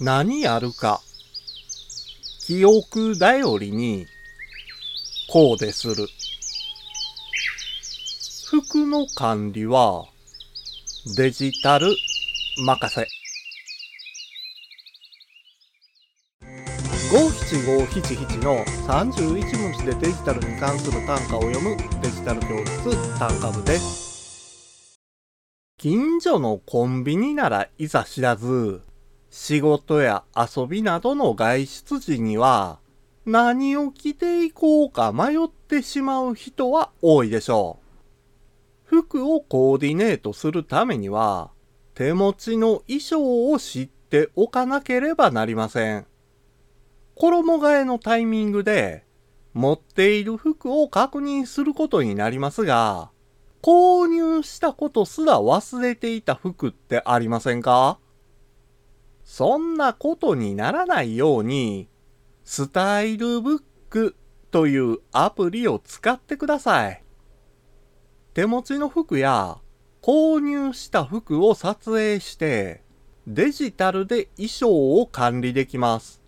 何やるか。記憶頼りに、こうでする。服の管理は、デジタル任せ。五七五七七の31文字でデジタルに関する単価を読むデジタル教室単価部です。近所のコンビニならいざ知らず、仕事や遊びなどの外出時には何を着ていこうか迷ってしまう人は多いでしょう。服をコーディネートするためには手持ちの衣装を知っておかなければなりません。衣替えのタイミングで持っている服を確認することになりますが、購入したことすら忘れていた服ってありませんか？そんなことにならないように、スタイルブックというアプリを使ってください。手持ちの服や購入した服を撮影して、デジタルで衣装を管理できます。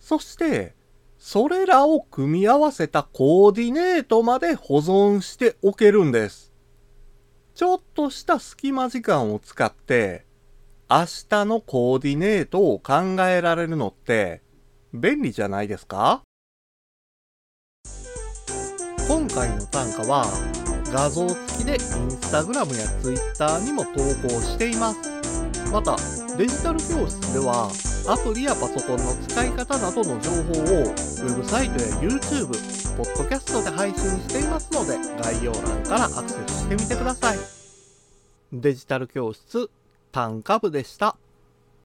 そして、それらを組み合わせたコーディネートまで保存しておけるんです。ちょっとした隙間時間を使って、明日のコーディネートを考えられるのって便利じゃないですか？今回の単価は画像付きでインスタグラムやツイッターにも投稿しています。また、デジタル教室ではアプリやパソコンの使い方などの情報をウェブサイトや YouTube、ポッドキャストで配信していますので概要欄からアクセスしてみてください。デジタル教室タンカブでした。